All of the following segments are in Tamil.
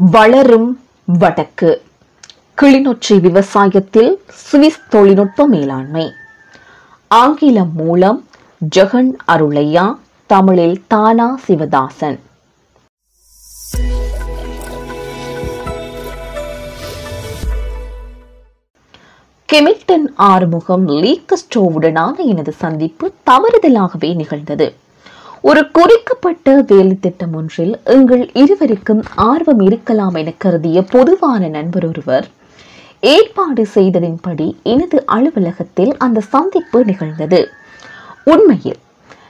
வளரும் வடக்கு. கிளிநொச்சி விவசாயத்தில் சுவிஸ் தொழில்நுட்ப மேலாண்மை. ஆங்கிலம் மூலம் ஜெகன் அருளையா தமிழில் தானா சிவதாசன். கெமில்டன் ஆறுமுகம் லீக்கஸ்டோவுடனான எனது சந்திப்பு தவறுதலாகவே நிகழ்ந்தது. ஒரு குறிக்கப்பட்ட வேலை திட்டம் ஒன்றில் எங்கள் இருவருக்கும் ஆர்வம் இருக்கலாம் என கருதிய பொதுவான நண்பர் ஒருவர் ஏற்பாடு செய்ததின்படி எனது அலுவலகத்தில் அந்த சந்திப்பு நிகழ்ந்தது. உண்மையில்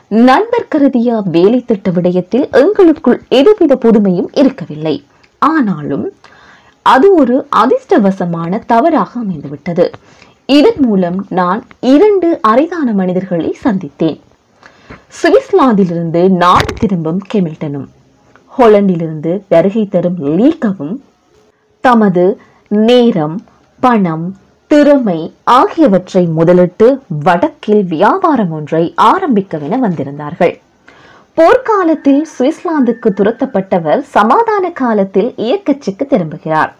நண்பர் கருதிய வேலை திட்ட விடயத்தில் எங்களுக்குள் எதுவித புதுமையும் இருக்கவில்லை. ஆனாலும் அது ஒரு அதிர்ஷ்டவசமான தவறாக அமைந்துவிட்டது. இதன் மூலம் நான் இரண்டு அரிதான மனிதர்களை சந்தித்தேன். சுவிஸ்லாந்திலிருந்து நாடு திரும்பும் கெமில்டனும் ஹோலண்டிலிருந்து வருகை தரும் லீகவும் தமது நேரம் பணம் திறமை ஆகியவற்றை முதலிட்டு வடக்கில் வியாபாரம் ஒன்றை ஆரம்பிக்கவென வந்திருந்தார்கள். போர்க்காலத்தில் சுவிஸ்லாந்துக்கு துரத்தப்பட்டவர் சமாதான காலத்தில் இயக்கச்சிக்கு திரும்புகிறார்.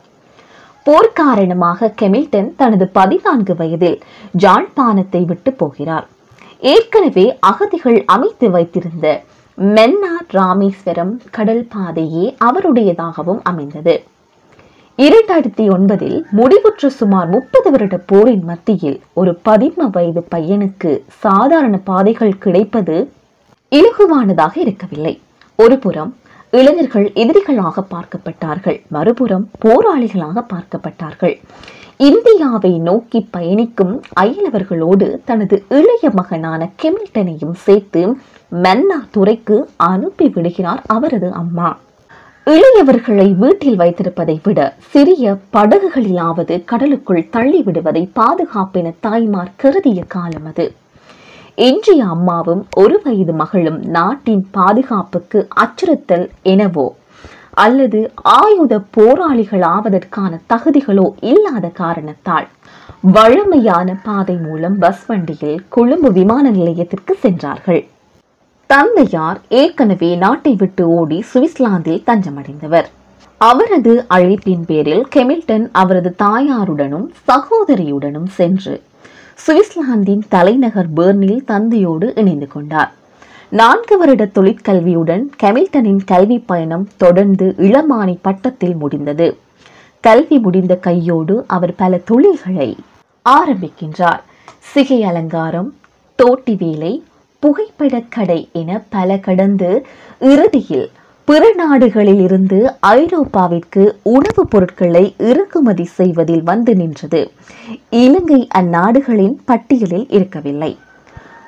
போர் காரணமாக கெமில்டன் தனது பதினான்கு வயதில் ஜாழ்ப்பாணத்தை விட்டு போகிறார். ஏற்கனவே அகதிகள் அமைத்து வைத்திருந்த மென்னார் ராமேஸ்வரம் கடல் பாதையே அவருடையதாகவும் அமைந்தது. இரண்டாயிரத்தி ஒன்பதில் முடிவுற்ற சுமார் முப்பது வருட போரின் மத்தியில் ஒரு பதின்ம வயது பையனுக்கு சாதாரண பாதைகள் கிடைப்பது இலகுவானதாக இருக்கவில்லை. ஒருபுறம் இளைஞர்கள் எதிரிகளாக பார்க்கப்பட்டார்கள் மறுபுறம் போராளிகளாக பார்க்கப்பட்டார்கள். இந்தியாவை நோக்கி பயணிக்கும் அயலவர்களோடு தனது இளைய மகனான கெமில்டனையும் சேர்த்து மன்னா துறைக்கு அனுப்பி விடுகிறார் அவரது அம்மா. இளையவர்களை வீட்டில் வைத்திருப்பதை விட சிறிய படகுகளிலாவது கடலுக்குள் தள்ளி விடுவதை பாதுகாப்பின தாய்மார் கருதிய காலம் அது. எஞ்சிய அம்மாவும் ஒரு வயது மகளும் நாட்டின் பாதுகாப்புக்கு அச்சுறுத்தல் எனவோ அல்லது ஆயுத போராளிகள் ஆவதற்கான தகுதிகளோ இல்லாத காரணத்தால் வழமையான பாதை மூலம் பஸ் வண்டியில் கொழும்பு விமான நிலையத்திற்கு சென்றார்கள். தந்தையார் ஏற்கனவே நாட்டை விட்டு ஓடி சுவிட்சர்லாந்தில் தஞ்சமடைந்தவர். அவரது அழைப்பின் பேரில் கெமில்டன் அவரது தாயாருடனும் சகோதரியுடனும் சென்று சுவிட்சர்லாந்தின் தலைநகர் பெர்னில் தந்தையோடு இணைந்து கொண்டார். நான்கு வருட தொழிற்கல்வியுடன் கெமில்டனின் கல்வி பயணம் தொடர்ந்து இளமானி பட்டத்தில் முடிந்தது. கல்வி முடிந்த கையோடு அவர் பல தொழில்களை ஆரம்பிக்கின்றார். சிகை அலங்காரம் தோட்டி வேலை புகைப்படக் கடை என பல கடந்து இறுதியில் பிற நாடுகளில் இருந்து ஐரோப்பாவிற்கு உணவுப் பொருட்களை இறக்குமதி செய்வதில் வந்து நின்றது. இலங்கை அந்நாடுகளின் பட்டியலில் இருக்கவில்லை.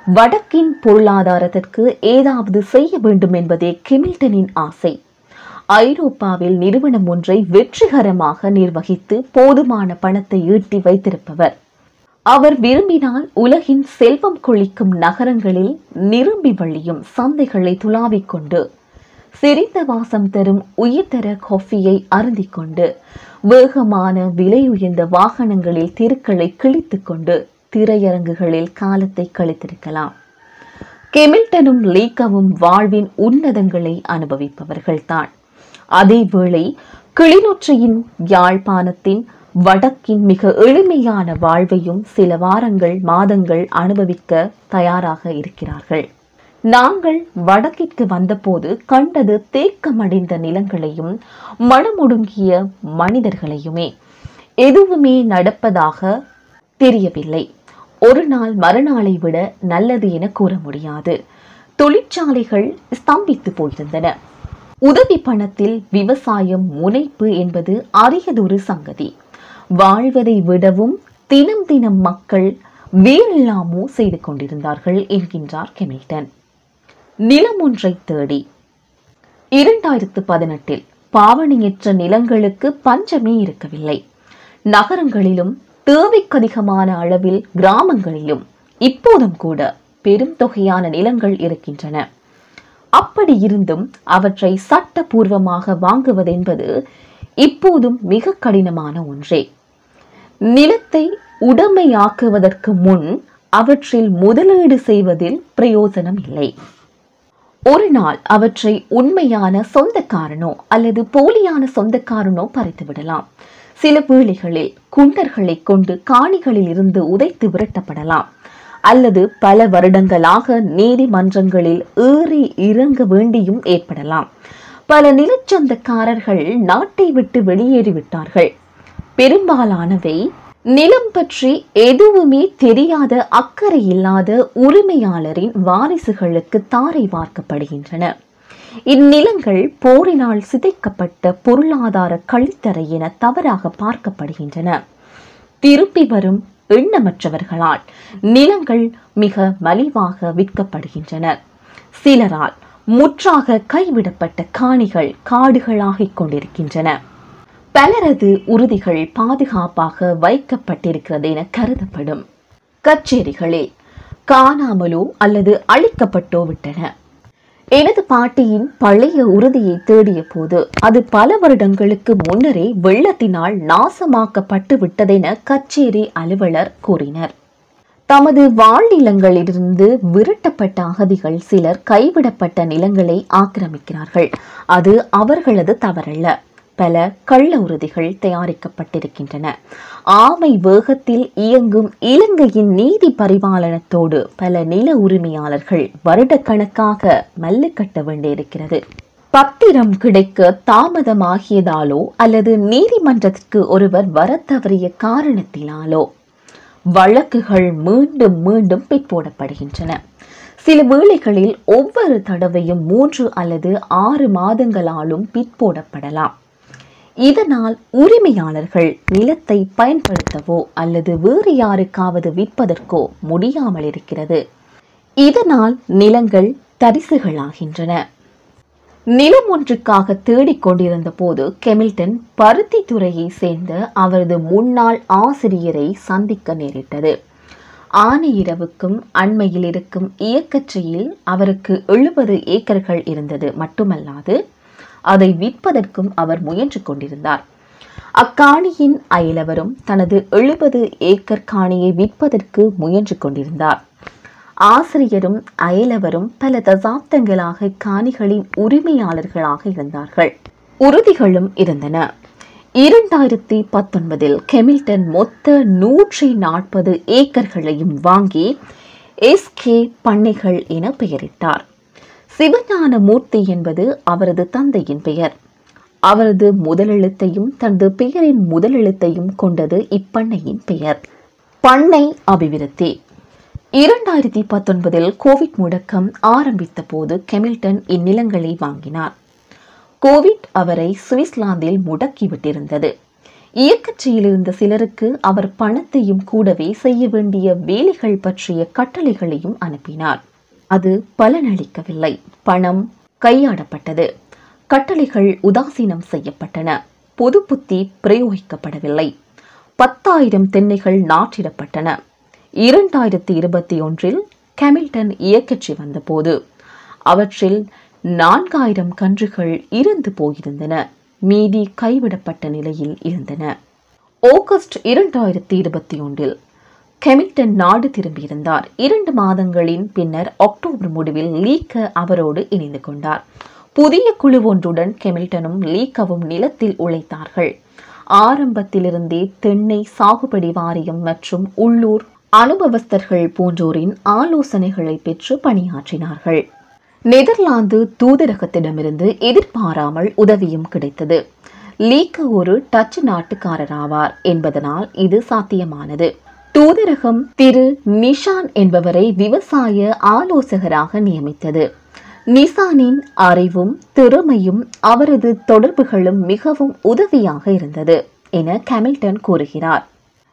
வடக்கின் பொருளாதாரத்திற்கு ஏதாவது செய்ய வேண்டும் என்பதே கிமில்டனின் ஆசை. ஐரோப்பாவில் நிறுவனம் ஒன்றை வெற்றிகரமாக நிர்வகித்து போதுமான பணத்தை ஈட்டி வைத்திருப்பவர். அவர் விரும்பினால் உலகின் செல்வம் கொளிக்கும் நகரங்களில் நிரும்பி வழியும் சந்தைகளை துளாவிக் கொண்டு சிரித்த வாசம் தரும் உயிர்தர காஃபியை அருந்திக் கொண்டு வேகமான விலை உயர்ந்த வாகனங்களில் தெருக்களை கிழித்துக் கொண்டு திரையரங்குகளில் காலத்தை கழித்திருக்கலாம். கெமில்டனும் லீக்கவும் வாழ்வின் உன்னதங்களை அனுபவிப்பவர்கள்தான். அதேவேளை கிளிநொச்சியின் யாழ்ப்பாணத்தின் வடக்கின் மிக எளிமையான வாழ்வையும் சில வாரங்கள் மாதங்கள் அனுபவிக்க தயாராக இருக்கிறார்கள். நாங்கள் வடக்கிற்கு வந்தபோது கண்டது தேக்கமடைந்த நிலங்களையும் மனமுடுங்கிய மனிதர்களையுமே. எதுவுமே நடப்பதாக தெரியவில்லை. ஒரு நாள் மறுநாளை விட நல்லது என கூற முடியாது. தொழிற்சாலைகள் ஸ்தம்பித்து போயிருந்தன. உதவி பணத்தில் விவசாயம் முனைப்பு என்பது அரியதொரு சங்கதி. வாழ்வதை விடவும் தினம் தினம் மக்கள் வேறெல்லாமோ செய்து கொண்டிருந்தார்கள் என்கின்றார் கெமில்டன். நிலம் ஒன்றை தேடி. இரண்டாயிரத்து பதினெட்டில் பாவனையற்ற நிலங்களுக்கு பஞ்சமே இருக்கவில்லை. நகரங்களிலும் தேவைக்கதிகமான அளவில் கிராமங்களிலும் இப்போதும் கூட பெரும் தொகையான நிலங்கள் இருக்கின்றன. அப்படி இருந்தும் அவற்றை சட்டபூர்வமாக வாங்குவதென்பது இப்போதும் மிக கடினமான ஒன்றே. நிலத்தை உடமையாக்குவதற்கு முன் அவற்றில் முதலீடு செய்வதில் பிரயோஜனம் இல்லை. ஒரு நாள் அவற்றை உண்மையான சொந்தக்காரனோ அல்லது போலியான சொந்தக்காரனோ பறித்து விடலாம் சில வேளைகளில் குண்டர்களை கொண்டு காணிகளில் இருந்து உதைத்து விரட்டப்படலாம். அல்லது பல வருடங்களாக நீதிமன்றங்களில் ஏறி இறங்க வேண்டியும் ஏற்படலாம். பல நிலச்சொந்தக்காரர்கள் நாட்டை விட்டு வெளியேறிவிட்டார்கள். பெரும்பாலானவை நிலம் பற்றி எதுவுமே தெரியாத அக்கறை இல்லாத உரிமையாளரின் வாரிசுகளுக்கு தாரை வார்க்கப்படுகின்றன. இந்நிலங்கள் போரினால் சிதைக்கப்பட்ட பொருளாதார கழித்தறை என தவறாக பார்க்கப்படுகின்றன. திருப்பி வரும் எண்ணமற்றவர்களால் நிலங்கள் மிக மலிவாக விற்கப்படுகின்றன. சிலரால் முற்றாக கைவிடப்பட்ட காணிகள் காடுகளாகிக் கொண்டிருக்கின்றன. பலரது உறுதிகள் பாதுகாப்பாக வைக்கப்பட்டிருக்கிறது என கருதப்படும். கச்சேரிகளில் காணாமலோ அல்லது அழிக்கப்பட்டோ விட்டன. எனது பாட்டியின் பழைய உறுதியை தேடிய போது அது பல வருடங்களுக்கு முன்னரே வெள்ளத்தினால் நாசமாக்கப்பட்டு விட்டதென கச்சேரி அலுவலர் கூறினர். தமது வாழ்நிலங்களிலிருந்து விரட்டப்பட்ட அகதிகள் சிலர் கைவிடப்பட்ட நிலங்களை ஆக்கிரமிக்கிறார்கள். அது அவர்களது தவறல்ல. பல கள்ள உறுதிகள் தயாரிக்கப்பட்டிருக்கின்றன. ஆமை வேகத்தில் இயங்கும் இலங்கையின் நீதி பரிபாலனத்தோடு பல நில உரிமையாளர்கள் வருடக்கணக்காக மல்லுக்கட்ட கட்ட வேண்டியிருக்கிறது. பத்திரம் கிடைக்க தாமதமாகியதாலோ அல்லது நீதிமன்றத்திற்கு ஒருவர் வர தவறிய காரணத்தினாலோ வழக்குகள் மீண்டும் மீண்டும் பிற்போடப்படுகின்றன சில வேளைகளில் ஒவ்வொரு தடவையும் மூன்று அல்லது ஆறு மாதங்களாலும் பிற்போடப்படலாம் இதனால் உரிமையாளர்கள் நிலத்தை பயன்படுத்தவோ அல்லது வேறு யாருக்காவது விற்பதற்கோ முடியாமல் இருக்கிறது இதனால் நிலங்கள் தரிசுகளாகின்றன. நிலம் ஒன்றுக்காக தேடிக்கொண்டிருந்த போது கெமில்டன் பருத்தி துறையை சேர்ந்த அவரது முன்னாள் ஆசிரியரை சந்திக்க நேரிட்டது. ஆனையிரவுக்கும் அண்மையில் இருக்கும் இயக்கச்சியில் அவருக்கு எழுபது ஏக்கர்கள் இருந்தது மட்டுமல்லாது அதை விற்பதற்கும் அவர் முயன்று கொண்டிருந்தார். அக்காணியின் அயலவரும் தனது எழுபது ஏக்கர் காணியை விற்பதற்கு முயன்று கொண்டிருந்தார். ஆசிரியரும் அயலவரும் பல தசாப்தங்களாக காணிகளின் உரிமையாளர்களாக இருந்தார்கள். உறுதிகளும் இருந்தன. இரண்டாயிரத்தி பத்தொன்பதில் கெமில்டன் மொத்த நூற்றி நாற்பது ஏக்கர்களையும் வாங்கி எஸ்கே பண்ணைகள் என பெயரிட்டார். சிவஞான மூர்த்தி என்பது அவரது தந்தையின் பெயர். அவரது முதலெழுத்தையும் தனது பெயரின் முதலெழுத்தையும் கொண்டது இப்பண்ணையின் பெயர். பண்ணை அபிவிருத்தி. இரண்டாயிரத்தி பத்தொன்பதில் கோவிட் முடக்கம் ஆரம்பித்த போது கெமில்டன் இந்நிலங்களை வாங்கினார். கோவிட் அவரை சுவிட்சர்லாந்தில் முடக்கிவிட்டிருந்தது. இயக்கச்சியில் இருந்த சிலருக்கு அவர் பணத்தையும் கூடவே செய்ய வேண்டிய வேலைகள் பற்றிய கட்டளைகளையும் அனுப்பினார். அது பலனளிக்கவில்லை. பணம் கையாடப்பட்டது. கட்டளைகள் உதாசீனம் செய்யப்பட்டன. பொது புத்தி பிரயோகிக்கப்படவில்லை. பத்தாயிரம் தென்னைகள் நாற்றிடப்பட்டன. இரண்டாயிரத்தி இருபத்தி ஒன்றில் கெமில்டன் இயக்கச்சி வந்தபோது அவற்றில் நான்காயிரம் கன்றுகள் இறந்து போயிருந்தன. மீதி கைவிடப்பட்ட நிலையில் இருந்தன. ஆகஸ்ட் இரண்டாயிரத்தி இருபத்தி ஒன்றில் கெமில்டன் நாடு திரும்பியிருந்தார். இரண்டு மாதங்களின் பின்னர் அக்டோபர் முடிவில் லீக்க அவரோடு இணைந்து கொண்டார். புதிய குழு ஒன்றுடன் கெமில்டனும் லீக்கவும் நிலத்தில் உழைத்தார்கள். ஆரம்பத்திலிருந்தே தென்னை சாகுபடி வாரியம் மற்றும் உள்ளூர் அனுபவஸ்தர்கள் போன்றோரின் ஆலோசனைகளை பெற்று பணியாற்றினார்கள். நெதர்லாந்து தூதரகத்திடமிருந்து எதிர்பாராமல் உதவியும் கிடைத்தது. லீக்க ஒரு டச் நாட்டுக்காரராவார் என்பதனால் இது சாத்தியமானது. தூதரகம் திரு நிஷான் என்பவரை விவசாய ஆலோசகராக நியமித்தது. நிசானின் அறிவும் திறமையும் அவரது தொடர்புகளும் மிகவும் உதவியாக இருந்தது என கெமில்டன் கூறுகிறார்.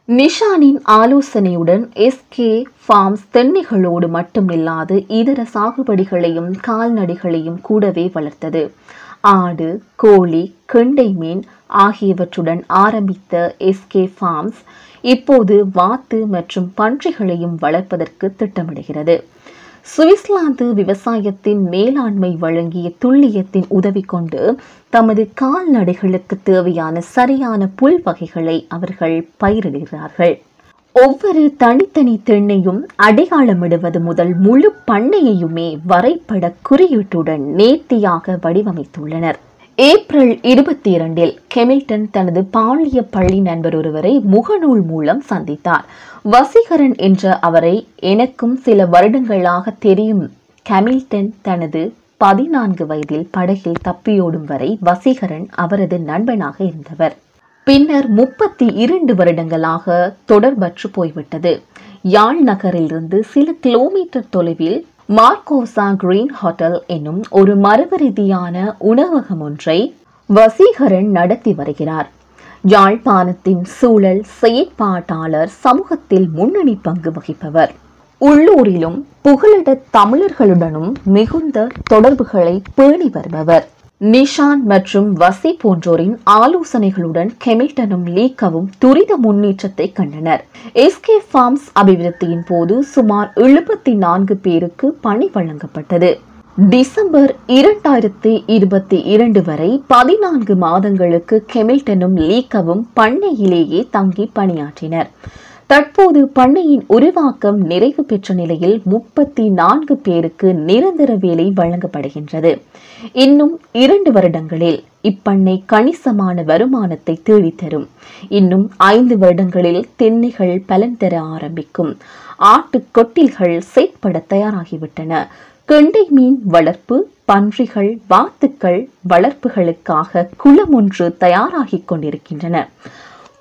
நிஷானின் ஆலோசனையுடன் எஸ்கே ஃபார்ம்ஸ் தென்னைகளோடு மட்டுமில்லாது இதர சாகுபடிகளையும் கால்நடைகளையும் கூடவே வளர்த்தது. ஆடு கோழி கெண்டை மீன் ஆகியவற்றுடன் ஆரம்பித்த எஸ்கே ஃபார்ம்ஸ் இப்போது வாத்து மற்றும் பன்றிகளையும் வளர்ப்பதற்கு திட்டமிடுகிறது. சுவிஸ்லாந்து விவசாயத்தின் மேலாண்மை வழங்கிய துல்லியத்தின் உதவி கொண்டு தமது கால்நடைகளுக்கு தேவையான சரியான புல் வகைகளை அவர்கள் பயிரிடுகிறார்கள். ஒவ்வொரு தனித்தனி தென்னையும் அடையாளமிடுவது முதல் முழு பண்ணையையுமே வரைபட குறியீட்டுடன் நேர்த்தியாக வடிவமைத்துள்ளனர். ஏப்ரல் இருபத்தி இரண்டில் கெமில்டன் தனது பாலிய பள்ளி நண்பர் ஒருவரை முகநூல் மூலம் சந்தித்தார். வசீகரன் என்ற அவரை எனக்கும் சில வருடங்களாக தெரியும். கெமில்டன் தனது பதினான்கு வயதில் படகில் தப்பியோடும் வரை வசீகரன் அவரது நண்பனாக இருந்தவர். பின்னர் முப்பத்தி இரண்டு வருடங்களாக தொடர்பற்று போய்விட்டது. யாழ் நகரிலிருந்து சில கிலோமீட்டர் தொலைவில் மார்க்கோசா கிரீன் ஹோட்டல் என்னும் ஒரு மரபு ரீதியான உணவகம் ஒன்றை வசீகரன் நடத்தி வருகிறார். யாழ்ப்பாணத்தின் சூழல் செயற்பாட்டாளர் சமூகத்தில் முன்னணி பங்கு வகிப்பவர். உள்ளூரிலும் புகலிட தமிழர்களுடனும் மிகுந்த தொடர்புகளை பேணி வருபவர். நிஷான் மற்றும் வசி போன்றோரின் ஆலோசனைகளுடன் கெமில்டனும் லீக்கவும் துரித முன்னேற்றத்தை கண்டனர். எஸ்கே ஃபார்ம்ஸ் அபிவிருத்தியின் போது சுமார் எழுபத்தி நான்கு பேருக்கு பணி வழங்கப்பட்டது. டிசம்பர் இரண்டாயிரத்தி இருபத்தி இரண்டு வரை பதினான்கு மாதங்களுக்கு கெமில்டனும் லீக்கவும் பண்ணையிலேயே தங்கி பணியாற்றினர். தற்போது பண்ணையின் உருவாக்கம் நிறைவு பெற்ற நிலையில் முப்பத்தி நான்கு பேருக்கு நிரந்தர வேலை வழங்கப்படுகின்றது. இன்னும் இரண்டு வருடங்களில் இப்பண்ணை கணிசமான வருமானத்தை தேடித்தரும். இன்னும் ஐந்து வருடங்களில் தென்னைகள் பலன் தர ஆரம்பிக்கும். ஆட்டு கொட்டில்கள் செயற்பட தயாராகிவிட்டன. கெண்டை மீன் வளர்ப்பு பன்றிகள் வாத்துக்கள் வளர்ப்புகளுக்காக குளம் ஒன்று தயாராகிக் கொண்டிருக்கின்றன.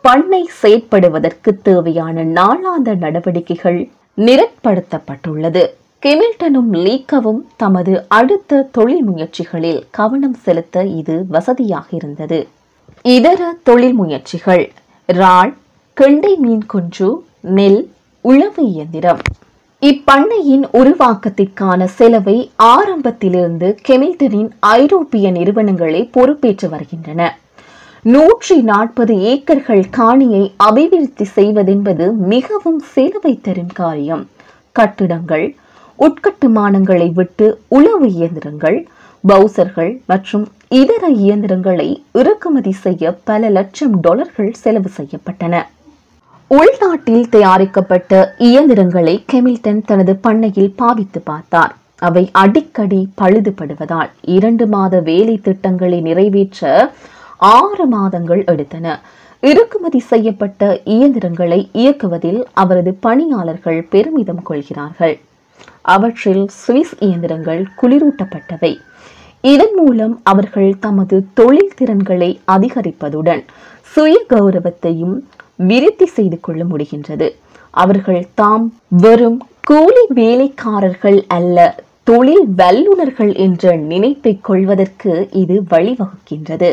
பண்ணை செயற்படுவதற்கு தேவையான நாளாந்த நடவடிக்கைகள் நிரட்படுத்தப்பட்டுள்ளது கெமில்டனும் லீக்கவும் தமது அடுத்த தொழில் முயற்சிகளில் கவனம் செலுத்த இது வசதியாக இருந்தது. இதர தொழில் முயற்சிகள் ரால் கெண்டை மீன் குஞ்சு நெல் உழவு இயந்திரம். இப்பண்ணையின் உருவாக்கத்திற்கான செலவை ஆரம்பத்திலிருந்து கெமில்டனின் ஐரோப்பிய நிறுவனங்களே பொறுப்பேற்று வருகின்றன. நூற்றி நாற்பது ஏக்கர்கள் காணியை அபிவிருத்தி செய்வதென்பது மிகவும் செலவை தரும் காரியம். கட்டிடங்கள் உட்கட்டுமானங்களை விட்டு உளவு இயந்திரங்கள் பவுசர்கள் மற்றும் இதர இயந்திரங்களை இறக்குமதி செய்ய பல லட்சம் டாலர்கள் செலவு செய்யப்பட்டன. உள்நாட்டில் தயாரிக்கப்பட்ட இயந்திரங்களை கெமில்டன் தனது பண்ணையில் பாவித்து பார்த்தார். அவை அடிக்கடி பழுதுபடுவதால் இரண்டு மாத வேலை திட்டங்களை நிறைவேற்ற ஆறு மாதங்கள் எடுத்தன. இறக்குமதி செய்யப்பட்ட இயந்திரங்களை இயக்குவதில் அவரது பணியாளர்கள் பெருமிதம் கொள்கிறார்கள். அவற்றில் சுவிஸ் இயந்திரங்கள் குளிரூட்டப்பட்டவை. இதன் மூலம் அவர்கள் தமது தொழில் திறன்களை அதிகரிப்பதுடன் சுய கௌரவத்தையும் விருத்தி செய்து கொள்ள முடிகின்றது. அவர்கள் தாம் வெறும் கூலி வேலைக்காரர்கள் அல்ல தொழில் வல்லுநர்கள் என்ற நினைப்பை கொள்வதற்கு இது வழிவகுக்கின்றது.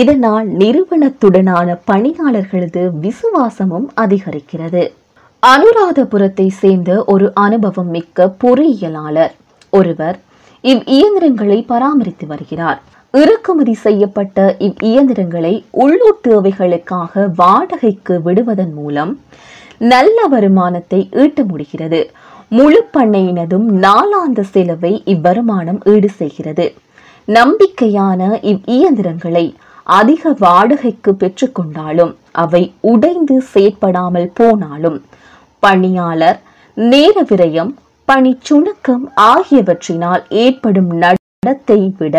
இதனால் நிறுவனத்துடனான பணியாளர்களது விசுவாசமும் அதிகரிக்கிறது. அனுராதபுரத்தை சேர்ந்த ஒரு அனுபவம் மிக்க பொறியியலாளர் ஒருவர் இவ் இயந்திரங்களை பராமரித்து வருகிறார். இறக்குமதி செய்யப்பட்ட இவ் இயந்திரங்களை உள்ளூர் தேவைகளுக்காக வாடகைக்கு விடுவதன் மூலம் நல்ல வருமானத்தை ஈட்ட முடிகிறது. முழு பண்ணையினதும் நாளாந்த செலவை இவ்வருமானம் ஈடு செய்கிறது. நம்பிக்கையான இவ் இயந்திரங்களை அதிக வாடகைக்கு பெற்றுக்கொண்டாலும் அவை உடைந்து செயற்படாமல் போனாலும் பணியாளர் நேர விரயம் பணி சுணக்கம் ஆகியவற்றினால் ஏற்படும் நடத்தை விட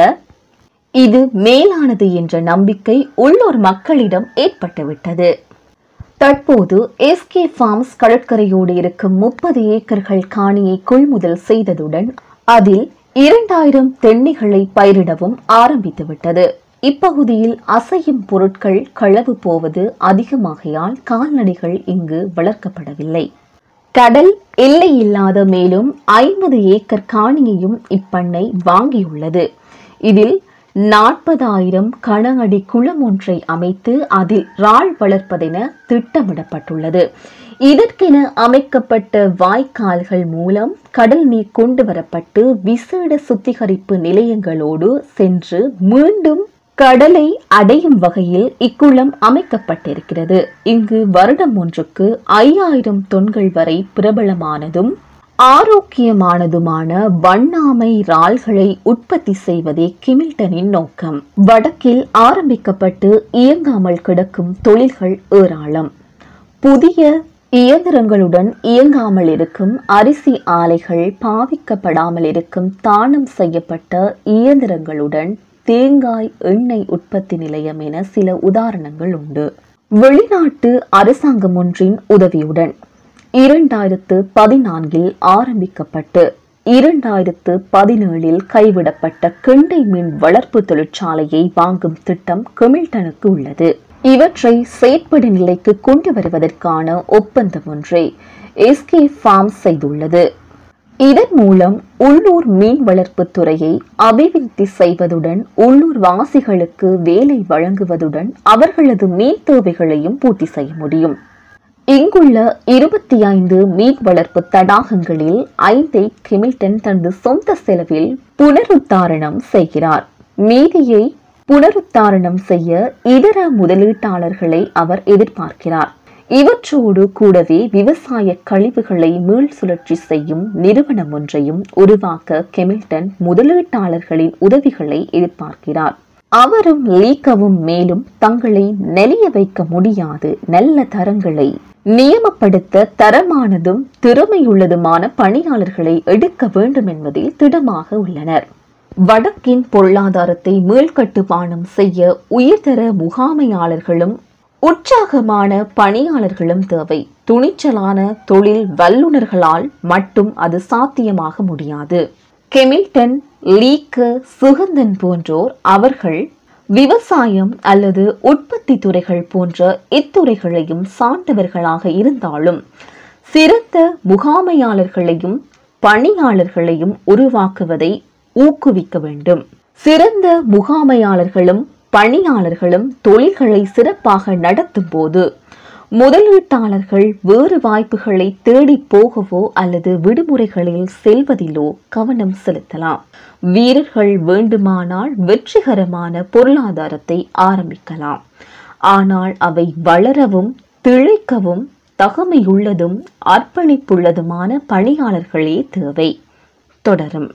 இது மேலானது என்ற நம்பிக்கை உள்ளூர் மக்களிடம் ஏற்பட்டுவிட்டது. தற்போது எஸ்கே ஃபார்ம்ஸ் கடற்கரையோடு இருக்கும் முப்பது ஏக்கர்கள் காணியை கொள்முதல் செய்ததுடன் அதில் இரண்டாயிரம் தென்னைகளை பயிரிடவும் ஆரம்பித்துவிட்டது. இப்பகுதியில் அசையும் பொருட்கள் களவு போவது அதிகமாகையால் கால்நடைகள் இங்கு வளர்க்கப்படவில்லை. கடல் எல்லை இல்லாத மேலும் ஐம்பது ஏக்கர் காணியையும் இப்பண்ணை வாங்கியுள்ளது. இதில் நாற்பதாயிரம் கன அடி குளம் ஒன்றை அமைத்து அதில் ராள் வளர்ப்பதென திட்டமிடப்பட்டுள்ளது. இதற்கென அமைக்கப்பட்ட வாய்க்கால்கள் மூலம் கடல் நீர் கொண்டு வரப்பட்டு விசேட சுத்திகரிப்பு நிலையங்களோடு சென்று மீண்டும் கடலை அடையும் வகையில் இக்குளம் அமைக்கப்பட்டிருக்கிறது. இங்கு வருடம் ஒன்றுக்கு ஐயாயிரம் தொன்கள் வரை பிரபலமானதும் ஆரோக்கியமானதுமான வண்ணாமை இறால்களை உற்பத்தி செய்வதே கிமில்டனின் நோக்கம். வடக்கில் ஆரம்பிக்கப்பட்டு இயங்காமல் கிடக்கும் தொழில்கள் ஏராளம். புதிய இயந்திரங்களுடன் இயங்காமல் இருக்கும் அரிசி ஆலைகள் பாவிக்கப்படாமல் இருக்கும் தானம் செய்யப்பட்ட இயந்திரங்களுடன் தேங்காய் எண்ணெய் உற்பத்தி நிலையம் என சில உதாரணங்கள் உண்டு. வெளிநாட்டு அரசாங்கம் ஒன்றின் உதவியுடன் இரண்டாயிரத்து பதினான்கில் ஆரம்பிக்கப்பட்டு இரண்டாயிரத்து பதினேழில் கைவிடப்பட்ட கெண்டை மீன் வளர்ப்பு தொழிற்சாலையை வாங்கும் திட்டம் கெமில்டனுக்கு உள்ளது. இவற்றை செயற்படு நிலைக்கு கொண்டு வருவதற்கான ஒப்பந்தம் ஒன்றை எஸ்கே ஃபார்ம் செய்துள்ளது. இதன் மூலம் உள்ளூர் மீன் வளர்ப்பு துறையை அபிவிருத்தி செய்வதுடன் உள்ளூர் வாசிகளுக்கு வேலை வழங்குவதுடன் அவர்களது மீன் தேவைகளையும் பூர்த்தி செய்ய முடியும். இங்குள்ள இருபத்தி ஐந்து மீன் வளர்ப்பு தடாகங்களில் ஐந்தை கெமில்டன் தனது சொந்த செலவில் புனருத்தாரணம் செய்கிறார். மீதியை புனருத்தாரணம் செய்ய இதர முதலீட்டாளர்களை அவர் எதிர்பார்க்கிறார். இவற்றோடு கூடவே விவசாய கழிவுகளை மீள் சுழற்சி செய்யும் நிறுவனம் ஒன்றையும் உருவாக்க கெமில்டன் முதலீட்டாளர்களின் உதவிகளை எதிர்பார்க்கிறார். அவரும் லீக்கவும் மேலும் தங்களை நெளிய வைக்க முடியாது நல்ல தரங்களை நியமப்படுத்த தரமானதும் திறமையுள்ளதுமான பணியாளர்களை எடுக்க வேண்டும் என்பதில் திடமாக உள்ளனர். வடக்கின் பொருளாதாரத்தை மீள்கட்டுமானம் செய்ய உயர்தர முகாமையாளர்களும் உற்சாகமான பணியாளர்களும் தேவை. துணிச்சலான தொழில் வல்லுநர்களால் மட்டும் அது சாத்தியமாக முடியாது. கெமில்டன் லீக்கு சுகந்தன் போன்றோர் அவர்கள் விவசாயம் அல்லது உற்பத்தி துறைகள் போன்ற இத்துறைகளையும் சார்ந்தவர்களாக இருந்தாலும் சிறந்த முகாமையாளர்களையும் பணியாளர்களையும் உருவாக்குவதை ஊக்குவிக்க வேண்டும். சிறந்த முகாமையாளர்களும் பணியாளர்களும் தொழில்களை சிறப்பாக நடத்தும் போது முதலீட்டாளர்கள் வேறு வாய்ப்புகளை தேடி போகவோ அல்லது விடுமுறைகளில் செல்வதிலோ கவனம் செலுத்தலாம். வீரர்கள் வேண்டுமானால் வெற்றிகரமான பொருளாதாரத்தை ஆரம்பிக்கலாம். ஆனால் அவை வளரவும் திளைக்கவும் தகமையுள்ளதும் அர்ப்பணிப்புள்ளதுமான பணியாளர்களே தேவை. தொடரும்.